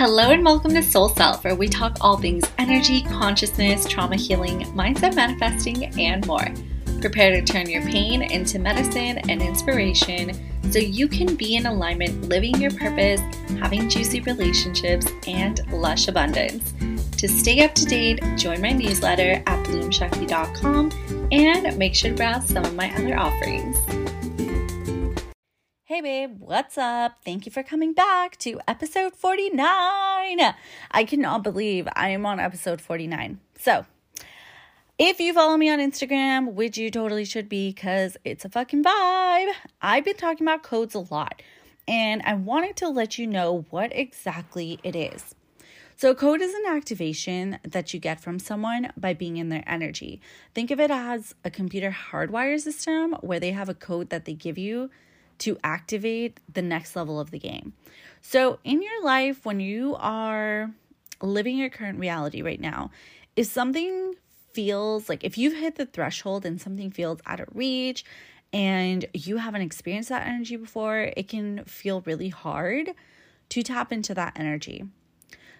Hello and welcome to Soul Self, where we talk all things energy, consciousness, trauma healing, mindset manifesting, and more. Prepare to turn your pain into medicine and inspiration so you can be in alignment, living your purpose, having juicy relationships, and lush abundance. To stay up to date, join my newsletter at bloomshakti.com and make sure to browse some of my other offerings. Hey babe, what's up? Thank you for coming back to episode 49. I cannot believe I am on episode 49. So, if you follow me on Instagram, which you totally should be because it's a fucking vibe, I've been talking about codes a lot and I wanted to let you know what exactly it is. So, code is an activation that you get from someone by being in their energy. Think of it as a computer hardwire system where they have a code that they give you to activate the next level of the game. So, in your life, when you are living your current reality right now, if something feels like if you've hit the threshold and something feels out of reach and you haven't experienced that energy before, it can feel really hard to tap into that energy.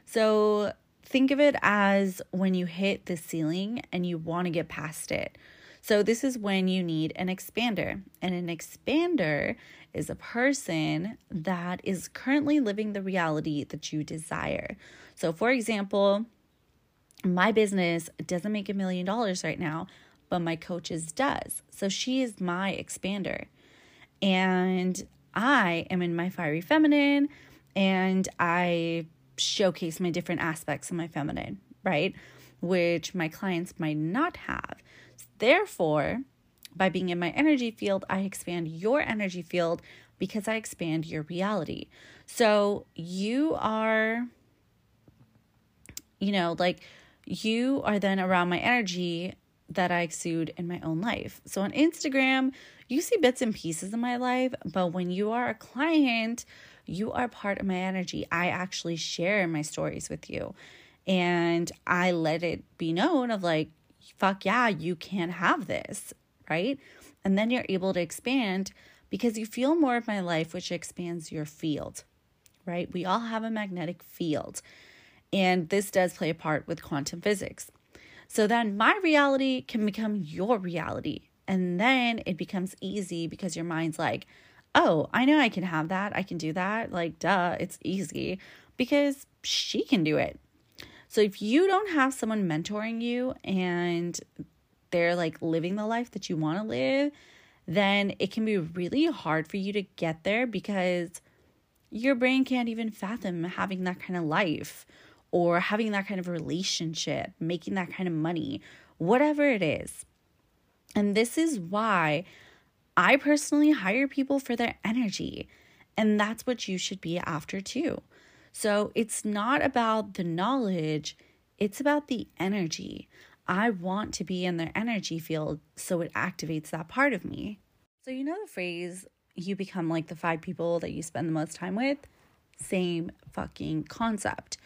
So, think of it as when you hit the ceiling and you want to get past it. So, this is when you need an expander. And an expander is a person that is currently living the reality that you desire. So, for example, my business doesn't make a million dollars right now, but my coach's does. So, she is my expander. And I am in my fiery feminine and I showcase my different aspects of my feminine, right? Which my clients might not have. Therefore, by being in my energy field, I expand your energy field because I expand your reality. So you are, you know, like you are then around my energy that I exude in my own life. So on Instagram, you see bits and pieces of my life, but when you are a client, you are part of my energy. I actually share my stories with you and I let it be known of like, fuck yeah, you can have this, right? And then you're able to expand because you feel more of my life, which expands your field, right? We all have a magnetic field. And this does play a part with quantum physics. So then my reality can become your reality. And then it becomes easy because your mind's like, oh, I know I can have that. I can do that. Like, duh, it's easy because she can do it. So if you don't have someone mentoring you and they're like living the life that you want to live, then it can be really hard for you to get there because your brain can't even fathom having that kind of life or having that kind of relationship, making that kind of money, whatever it is. And this is why I personally hire people for their energy. And that's what you should be after too. So it's not about the knowledge, it's about the energy. I want to be in their energy field so it activates that part of me. So, you know the phrase, you become like the five people that you spend the most time with? Same fucking concept.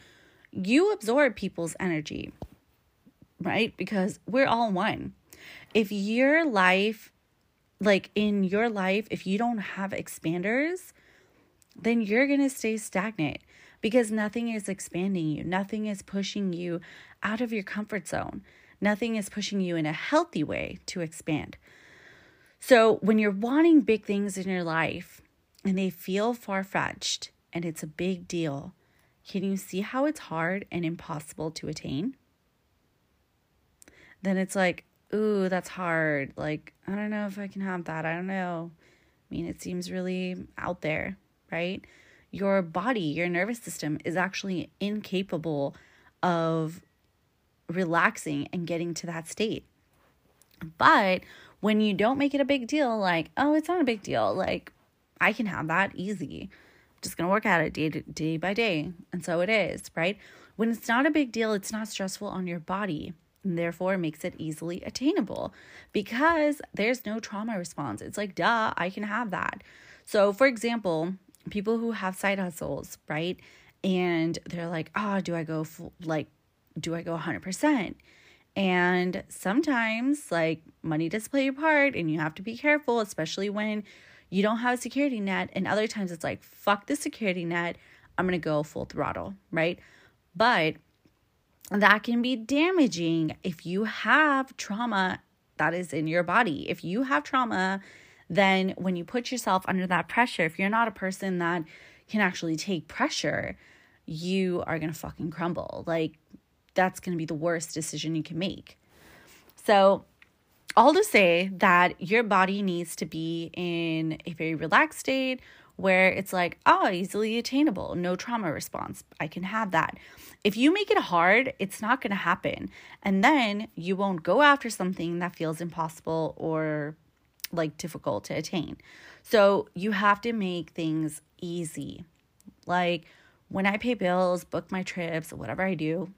You absorb people's energy, right? Because we're all one. If your life, like in your life, if you don't have expanders, then you're going to stay stagnant because nothing is expanding you, nothing is pushing you out of your comfort zone, nothing is pushing you in a healthy way to expand. So, when you're wanting big things in your life and they feel far fetched and it's a big deal, can you see how it's hard and impossible to attain? Then it's like, ooh, that's hard. Like, I don't know if I can have that. I don't know. I mean, it seems really out there, right? Your body, your nervous system is actually incapable of relaxing and getting to that state. But when you don't make it a big deal, like, oh, it's not a big deal, like, I can have that easy. I'm just gonna work at it day, to, day by day. And so it is, right? When it's not a big deal, it's not stressful on your body. And therefore, makes it easily attainable because there's no trauma response. It's like, duh, I can have that. So, for example, people who have side hustles, right? And they're like, oh, do I go full, like, do I go 100%? And sometimes, like, money does play a part, and you have to be careful, especially when you don't have a security net. And other times, it's like, fuck the security net. I'm going to go full throttle, right? But that can be damaging if you have trauma that is in your body. If you have trauma, then when you put yourself under that pressure, if you're not a person that can actually take pressure, you are going to fucking crumble. Like, that's going to be the worst decision you can make. So, all to say that your body needs to be in a very relaxed state where it's like, oh, easily attainable, no trauma response. I can have that. If you make it hard, it's not going to happen. And then you won't go after something that feels impossible or like difficult to attain. So you have to make things easy. Like when I pay bills, book my trips, whatever I do,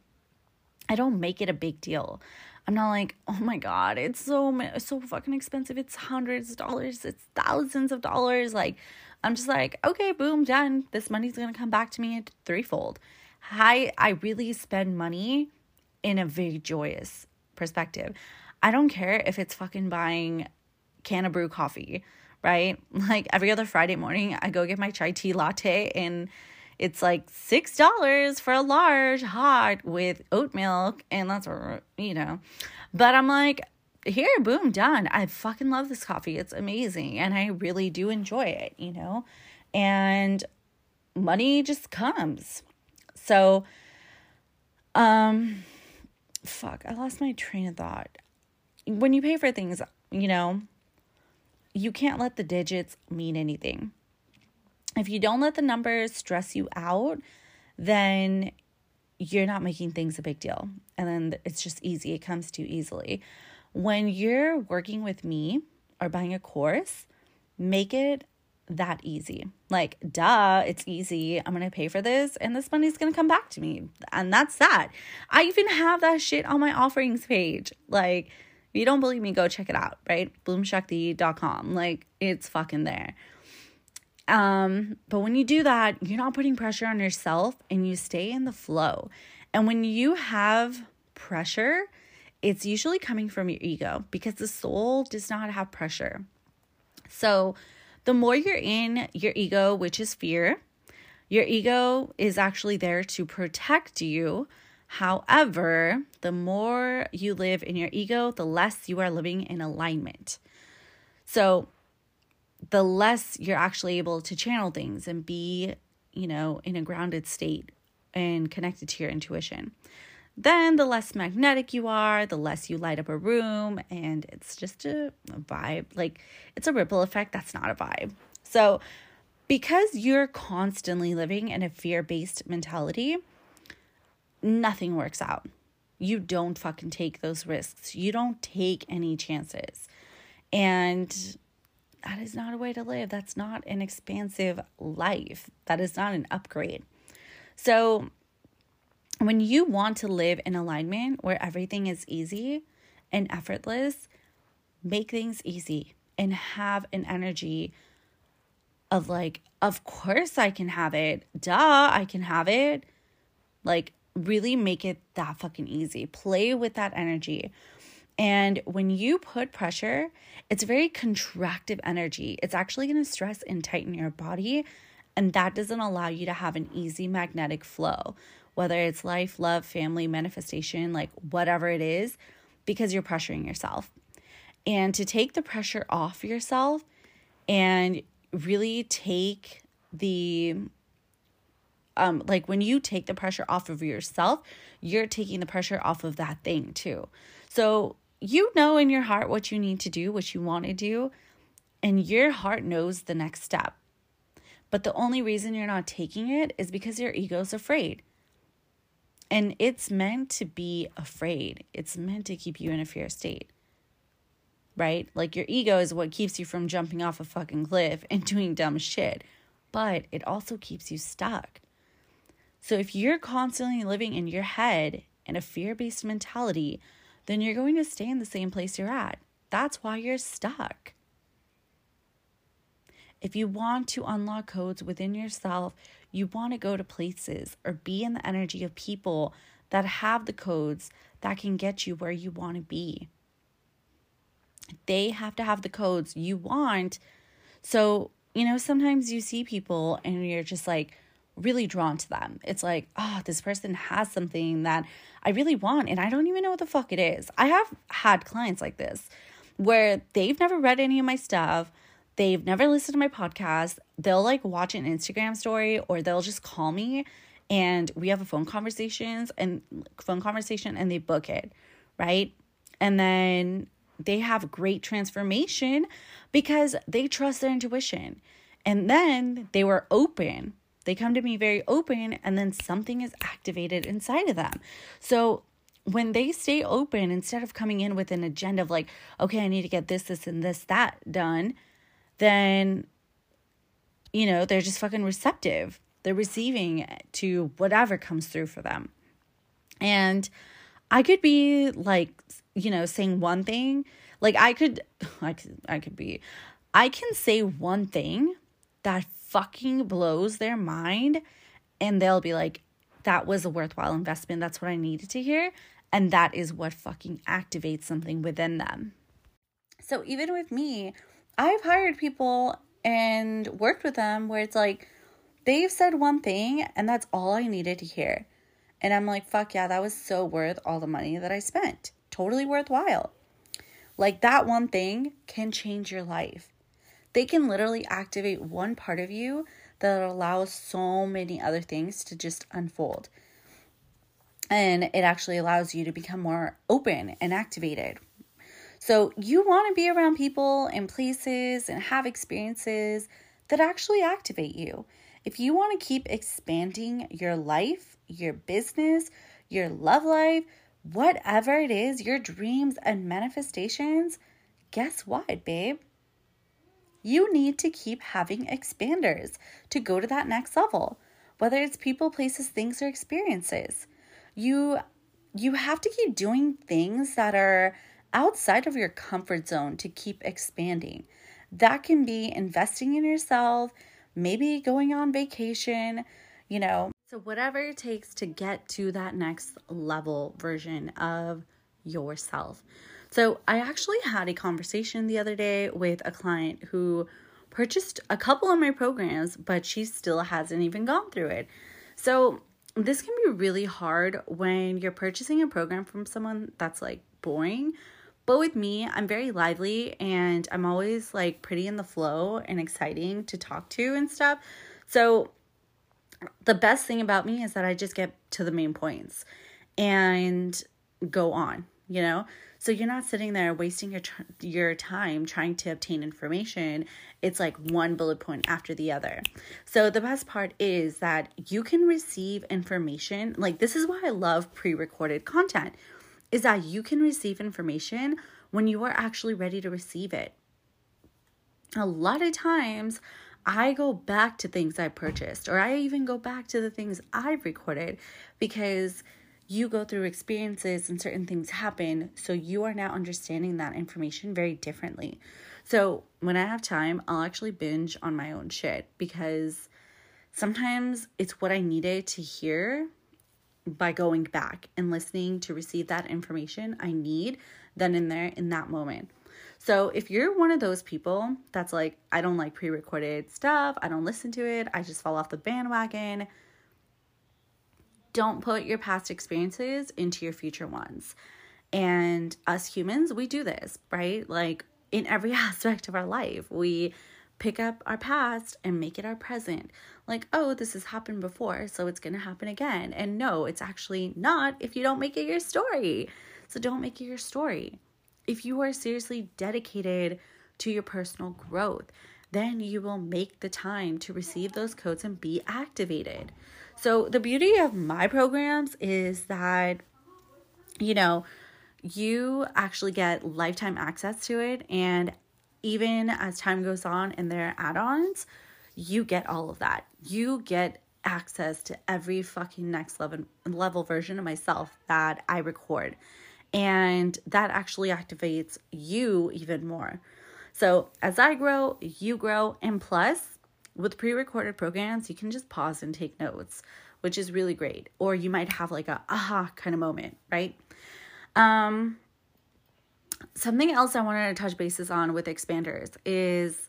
I don't make it a big deal. I'm not like, oh my god, it's so so fucking expensive. It's hundreds of dollars. It's thousands of dollars. Like I'm just like, okay, boom, done. This money's gonna come back to me threefold. I I really spend money in a very joyous perspective. I don't care if it's fucking buying can of brew coffee, right? Like every other Friday morning, I go get my chai tea latte and it's like six dollars for a large hot with oat milk, and that's you know. But I'm like, here, boom, done. I fucking love this coffee. It's amazing. And I really do enjoy it, you know? And money just comes. So, um, fuck, I lost my train of thought. When you pay for things, you know, you can't let the digits mean anything. If you don't let the numbers stress you out, then you're not making things a big deal. And then it's just easy. It comes too easily. When you're working with me or buying a course, make it that easy. Like, duh, it's easy. I'm gonna pay for this and this money's gonna come back to me. And that's that. I even have that shit on my offerings page. Like, if you don't believe me, go check it out, right? Bloomshakti.com. Like, it's fucking there. Um, but when you do that, you're not putting pressure on yourself and you stay in the flow. And when you have pressure, it's usually coming from your ego because the soul does not have pressure. So, the more you're in your ego, which is fear, your ego is actually there to protect you. However, the more you live in your ego, the less you are living in alignment. So, the less you're actually able to channel things and be, you know, in a grounded state and connected to your intuition then the less magnetic you are, the less you light up a room, and it's just a, a vibe. Like it's a ripple effect. That's not a vibe. So, because you're constantly living in a fear based mentality, nothing works out. You don't fucking take those risks. You don't take any chances. And that is not a way to live. That's not an expansive life. That is not an upgrade. So, when you want to live in alignment where everything is easy and effortless, make things easy and have an energy of like, of course I can have it. Duh, I can have it. Like, really make it that fucking easy. Play with that energy. And when you put pressure, it's very contractive energy. It's actually going to stress and tighten your body. And that doesn't allow you to have an easy magnetic flow whether it's life, love, family, manifestation, like whatever it is, because you're pressuring yourself. And to take the pressure off yourself and really take the um like when you take the pressure off of yourself, you're taking the pressure off of that thing too. So you know in your heart what you need to do, what you want to do, and your heart knows the next step. But the only reason you're not taking it is because your ego's afraid. And it's meant to be afraid, it's meant to keep you in a fear state. Right? Like your ego is what keeps you from jumping off a fucking cliff and doing dumb shit, but it also keeps you stuck. So if you're constantly living in your head in a fear based mentality, then you're going to stay in the same place you're at. That's why you're stuck. If you want to unlock codes within yourself, you want to go to places or be in the energy of people that have the codes that can get you where you want to be. They have to have the codes you want. So, you know, sometimes you see people and you're just like, really drawn to them. It's like, oh, this person has something that I really want and I don't even know what the fuck it is. I have had clients like this where they've never read any of my stuff. They've never listened to my podcast. They'll like watch an Instagram story or they'll just call me and we have a phone conversations and phone conversation and they book it, right? And then they have great transformation because they trust their intuition. And then they were open. They come to me very open and then something is activated inside of them. So when they stay open instead of coming in with an agenda of like, okay, I need to get this, this, and this, that done, then, you know, they're just fucking receptive. They're receiving to whatever comes through for them. And I could be like, you know, saying one thing. Like I could, I could, I could be, I can say one thing that fucking blows their mind and they'll be like, that was a worthwhile investment. That's what I needed to hear. And that is what fucking activates something within them. So even with me, I've hired people and worked with them where it's like they've said one thing and that's all I needed to hear. And I'm like, fuck yeah, that was so worth all the money that I spent. Totally worthwhile. Like that one thing can change your life. They can literally activate one part of you that allows so many other things to just unfold. And it actually allows you to become more open and activated. So, you want to be around people and places and have experiences that actually activate you. If you want to keep expanding your life, your business, your love life, whatever it is, your dreams and manifestations, guess what, babe? You need to keep having expanders to go to that next level, whether it's people, places, things, or experiences. You you have to keep doing things that are outside of your comfort zone to keep expanding. That can be investing in yourself, maybe going on vacation, you know. So, whatever it takes to get to that next level version of yourself. So, I actually had a conversation the other day with a client who purchased a couple of my programs, but she still hasn't even gone through it. So, this can be really hard when you're purchasing a program from someone that's like boring but with me, I'm very lively and I'm always like pretty in the flow and exciting to talk to and stuff. So the best thing about me is that I just get to the main points and go on, you know? So you're not sitting there wasting your your time trying to obtain information. It's like one bullet point after the other. So the best part is that you can receive information. Like this is why I love pre-recorded content is that you can receive information when you are actually ready to receive it. A lot of times, I go back to things I purchased, or I even go back to the things I've recorded because you go through experiences and certain things happen. So you are now understanding that information very differently. So when I have time, I'll actually binge on my own shit because sometimes it's what I needed to hear by going back and listening to receive that information I need then in there in that moment. So if you're one of those people that's like, I don't like pre recorded stuff, I don't listen to it, I just fall off the bandwagon, don't put your past experiences into your future ones. And us humans, we do this, right? Like in every aspect of our life, we pick up our past and make it our present. Like, oh, this has happened before, so it's going to happen again. And no, it's actually not if you don't make it your story. So don't make it your story. If you are seriously dedicated to your personal growth, then you will make the time to receive those codes and be activated. So, the beauty of my programs is that, you know, you actually get lifetime access to it. And even as time goes on and there are add ons, you get all of that. You get access to every fucking next level level version of myself that I record. And that actually activates you even more. So as I grow, you grow. And plus, with pre recorded programs, you can just pause and take notes, which is really great. Or you might have like a aha kind of moment, right? Um, something else I wanted to touch bases on with expanders is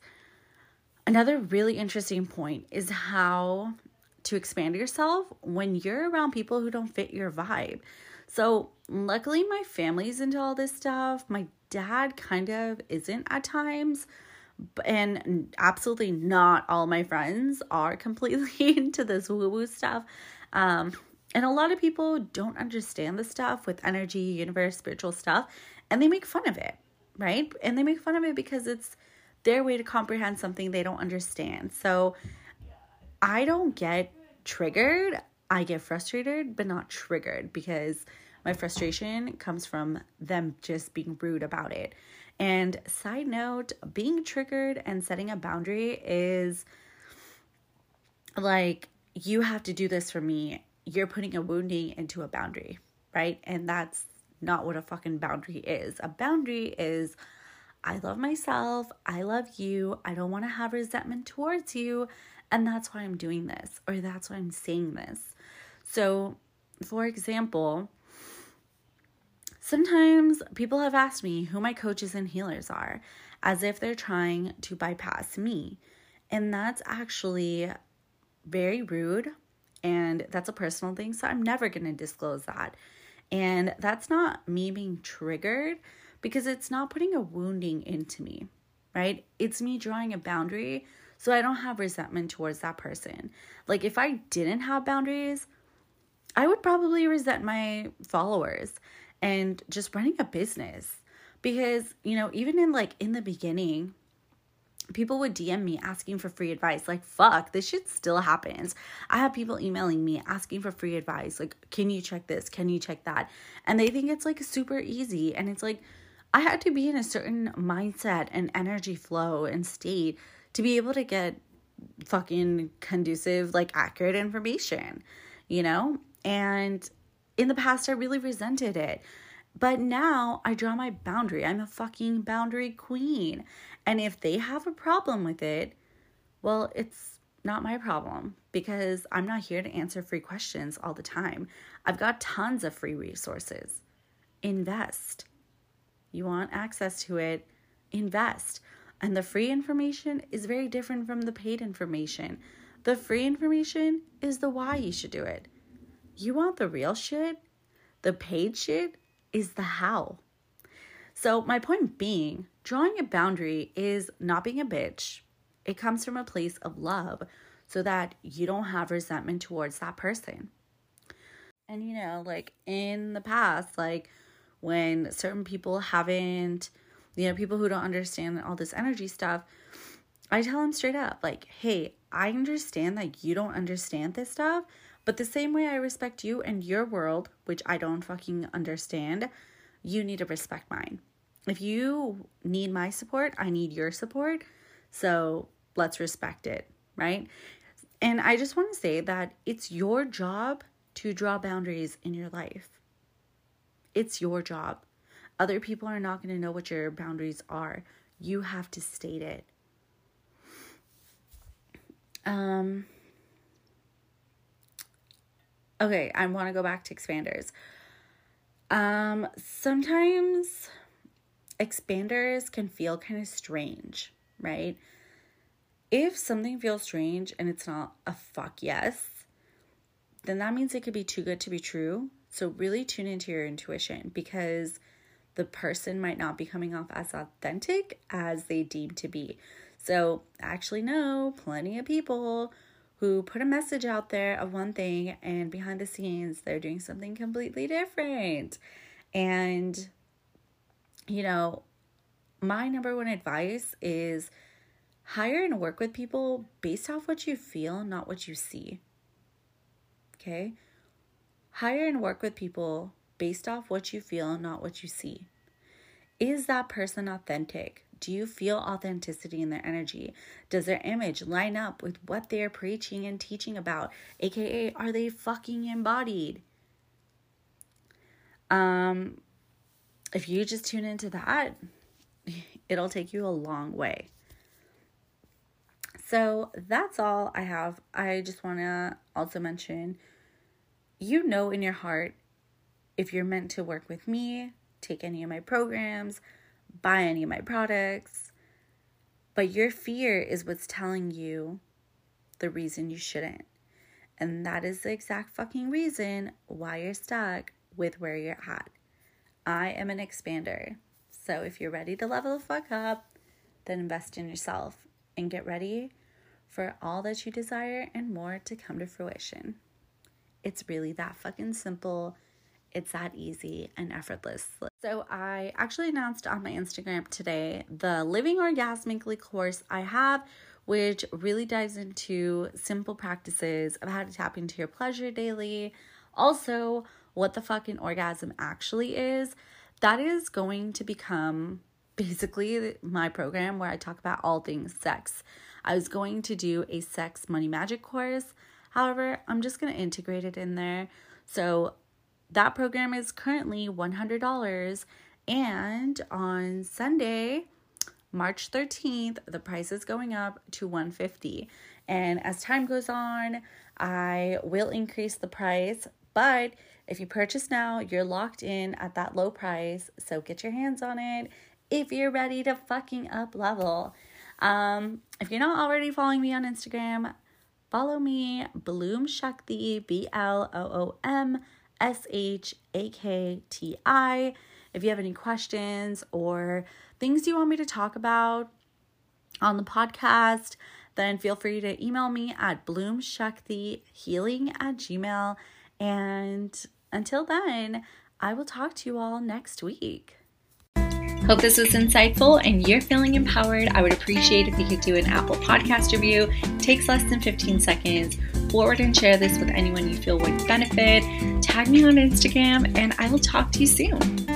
another really interesting point is how to expand yourself when you're around people who don't fit your vibe. So, luckily, my family's into all this stuff. My dad kind of isn't at times, and absolutely not all my friends are completely into this woo woo stuff. Um, and a lot of people don't understand the stuff with energy, universe, spiritual stuff, and they make fun of it, right? And they make fun of it because it's their way to comprehend something they don't understand. So I don't get triggered. I get frustrated, but not triggered because my frustration comes from them just being rude about it. And side note, being triggered and setting a boundary is like, you have to do this for me. You're putting a wounding into a boundary, right? And that's not what a fucking boundary is. A boundary is I love myself, I love you, I don't want to have resentment towards you, and that's why I'm doing this, or that's why I'm saying this. So, for example, sometimes people have asked me who my coaches and healers are, as if they're trying to bypass me. And that's actually very rude and that's a personal thing. So I'm never going to disclose that. And that's not me being triggered because it's not putting a wounding into me, right? It's me drawing a boundary so I don't have resentment towards that person. Like if I didn't have boundaries, I would probably resent my followers and just running a business because, you know, even in like in the beginning, people would DM me asking for free advice. Like, fuck, this shit still happens. I have people emailing me asking for free advice. Like, can you check this? Can you check that? And they think it's like super easy. And it's like, I had to be in a certain mindset and energy flow and state to be able to get fucking conducive, like accurate information, you know? And in the past, I really resented it. But now I draw my boundary. I'm a fucking boundary queen. And if they have a problem with it, well, it's not my problem because I'm not here to answer free questions all the time. I've got tons of free resources. Invest. You want access to it, invest. And the free information is very different from the paid information. The free information is the why you should do it. You want the real shit? The paid shit is the how. So, my point being, drawing a boundary is not being a bitch. It comes from a place of love so that you don't have resentment towards that person. And, you know, like in the past, like when certain people haven't you know, people who don't understand all this energy stuff, I tell them straight up, like, hey, I understand that you don't understand this stuff, but the same way I respect you and your world, which I don't fucking understand, you need to respect mine. If you need my support, I need your support. So let's respect it, right? And I just want to say that it's your job to draw boundaries in your life. It's your job. Other people are not going to know what your boundaries are. You have to state it. Um Okay, I want to go back to expanders. Um sometimes expanders can feel kind of strange, right? If something feels strange and it's not a fuck yes, then that means it could be too good to be true. So really tune into your intuition because the person might not be coming off as authentic as they deem to be. So, actually know plenty of people who put a message out there of one thing and behind the scenes they're doing something completely different. And, you know, my number one advice is hire and work with people based off what you feel, not what you see. Okay? Hire and work with people based off what you feel, not what you see. Is that person authentic? Do you feel authenticity in their energy? Does their image line up with what they're preaching and teaching about? AKA, are they fucking embodied? Um, if you just tune into that, it'll take you a long way. So that's all I have. I just want to also mention you know in your heart if you're meant to work with me, take any of my programs, buy any of my products. But your fear is what's telling you the reason you shouldn't. And that is the exact fucking reason why you're stuck with where you're at. I am an expander. So if you're ready to level the fuck up, then invest in yourself and get ready for all that you desire and more to come to fruition. It's really that fucking simple. It's that easy and effortless. So, I actually announced on my Instagram today the Living Orgasmically course I have, which really dives into simple practices of how to tap into your pleasure daily. Also, what the fucking orgasm actually is. That is going to become basically my program where I talk about all things sex. I was going to do a sex money magic course. However, I'm just going to integrate it in there. So that program is currently $100 and on Sunday, March 13th, the price is going up to 150. And as time goes on, I will increase the price, but if you purchase now, you're locked in at that low price. So get your hands on it if you're ready to fucking up level. Um, if you're not already following me on Instagram, follow me, Bloom Shakti, B L O O M S H A K T I. If you have any questions or things you want me to talk about on the podcast, then feel free to email me at bloomshaktihealing at gmail. And until then, I will talk to you all next week. Hope this was insightful and you're feeling empowered. I would appreciate if you could do an Apple Podcast review. It takes less than 15 seconds. Forward and share this with anyone you feel would benefit. Tag me on Instagram, and I will talk to you soon.